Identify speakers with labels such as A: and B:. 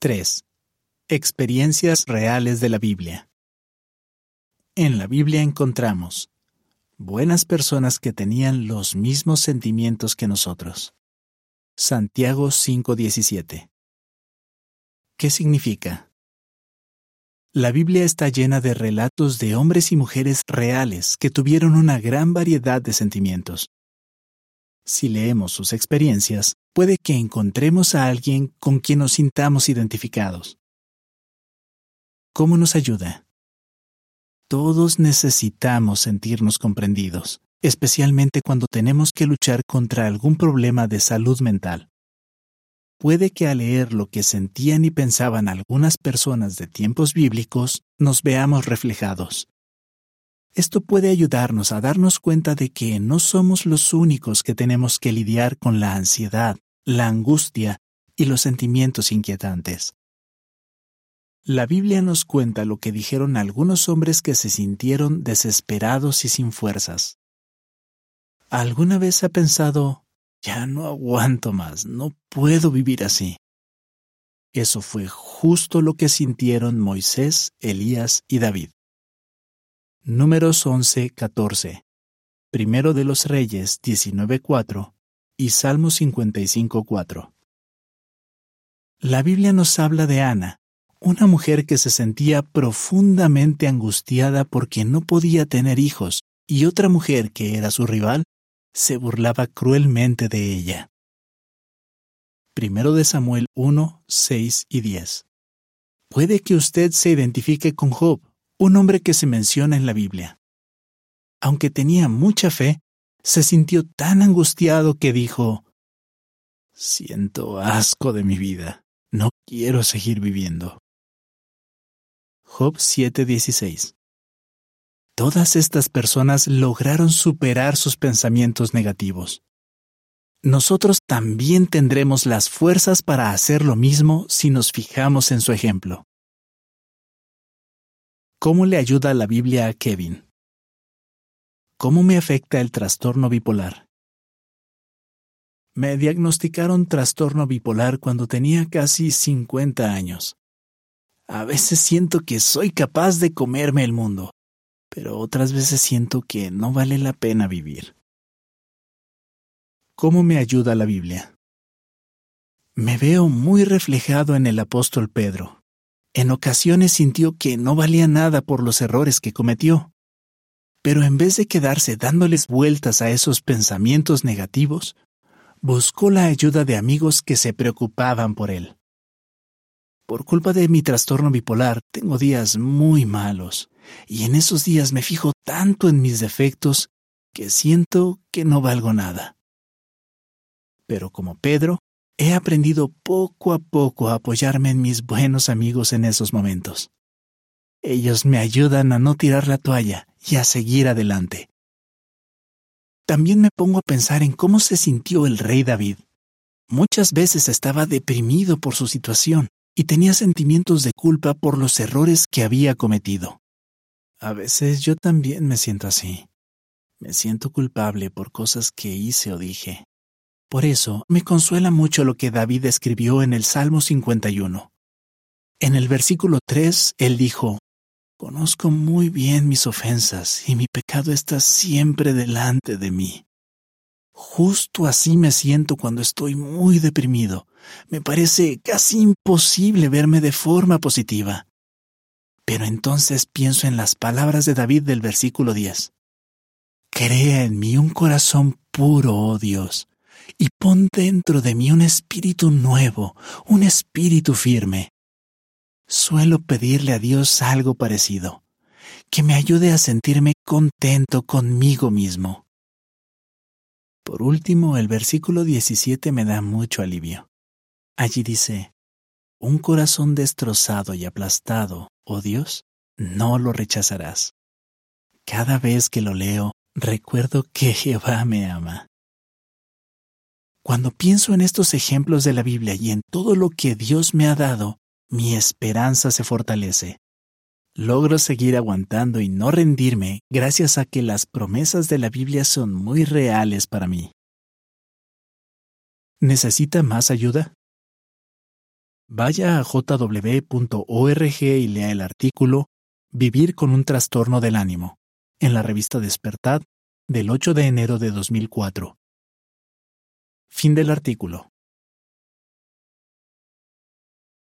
A: 3. Experiencias reales de la Biblia. En la Biblia encontramos buenas personas que tenían los mismos sentimientos que nosotros. Santiago 5:17. ¿Qué significa? La Biblia está llena de relatos de hombres y mujeres reales que tuvieron una gran variedad de sentimientos. Si leemos sus experiencias, puede que encontremos a alguien con quien nos sintamos identificados. ¿Cómo nos ayuda? Todos necesitamos sentirnos comprendidos, especialmente cuando tenemos que luchar contra algún problema de salud mental. Puede que al leer lo que sentían y pensaban algunas personas de tiempos bíblicos, nos veamos reflejados. Esto puede ayudarnos a darnos cuenta de que no somos los únicos que tenemos que lidiar con la ansiedad, la angustia y los sentimientos inquietantes. La Biblia nos cuenta lo que dijeron algunos hombres que se sintieron desesperados y sin fuerzas. ¿Alguna vez ha pensado, ya no aguanto más, no puedo vivir así? Eso fue justo lo que sintieron Moisés, Elías y David. Números 11, 14. Primero de los Reyes 19.4 y Salmo 55.4. La Biblia nos habla de Ana, una mujer que se sentía profundamente angustiada porque no podía tener hijos, y otra mujer que era su rival se burlaba cruelmente de ella. Primero de Samuel 1, 6 y 10. Puede que usted se identifique con Job, un hombre que se menciona en la Biblia. Aunque tenía mucha fe, se sintió tan angustiado que dijo, Siento asco de mi vida, no quiero seguir viviendo. Job 7:16 Todas estas personas lograron superar sus pensamientos negativos. Nosotros también tendremos las fuerzas para hacer lo mismo si nos fijamos en su ejemplo. ¿Cómo le ayuda la Biblia a Kevin? ¿Cómo me afecta el trastorno bipolar? Me diagnosticaron trastorno bipolar cuando tenía casi 50 años. A veces siento que soy capaz de comerme el mundo, pero otras veces siento que no vale la pena vivir. ¿Cómo me ayuda la Biblia? Me veo muy reflejado en el apóstol Pedro, en ocasiones sintió que no valía nada por los errores que cometió. Pero en vez de quedarse dándoles vueltas a esos pensamientos negativos, buscó la ayuda de amigos que se preocupaban por él. Por culpa de mi trastorno bipolar, tengo días muy malos, y en esos días me fijo tanto en mis defectos que siento que no valgo nada. Pero como Pedro, He aprendido poco a poco a apoyarme en mis buenos amigos en esos momentos. Ellos me ayudan a no tirar la toalla y a seguir adelante. También me pongo a pensar en cómo se sintió el rey David. Muchas veces estaba deprimido por su situación y tenía sentimientos de culpa por los errores que había cometido. A veces yo también me siento así. Me siento culpable por cosas que hice o dije. Por eso me consuela mucho lo que David escribió en el Salmo 51. En el versículo 3, él dijo, Conozco muy bien mis ofensas y mi pecado está siempre delante de mí. Justo así me siento cuando estoy muy deprimido. Me parece casi imposible verme de forma positiva. Pero entonces pienso en las palabras de David del versículo 10. Crea en mí un corazón puro, oh Dios, y pon dentro de mí un espíritu nuevo, un espíritu firme. Suelo pedirle a Dios algo parecido, que me ayude a sentirme contento conmigo mismo. Por último, el versículo 17 me da mucho alivio. Allí dice, un corazón destrozado y aplastado, oh Dios, no lo rechazarás. Cada vez que lo leo, recuerdo que Jehová me ama cuando pienso en estos ejemplos de la Biblia y en todo lo que Dios me ha dado, mi esperanza se fortalece. Logro seguir aguantando y no rendirme gracias a que las promesas de la Biblia son muy reales para mí. ¿Necesita más ayuda? Vaya a jw.org y lea el artículo Vivir con un trastorno del ánimo, en la revista Despertad del 8 de enero de 2004. Fin del artículo.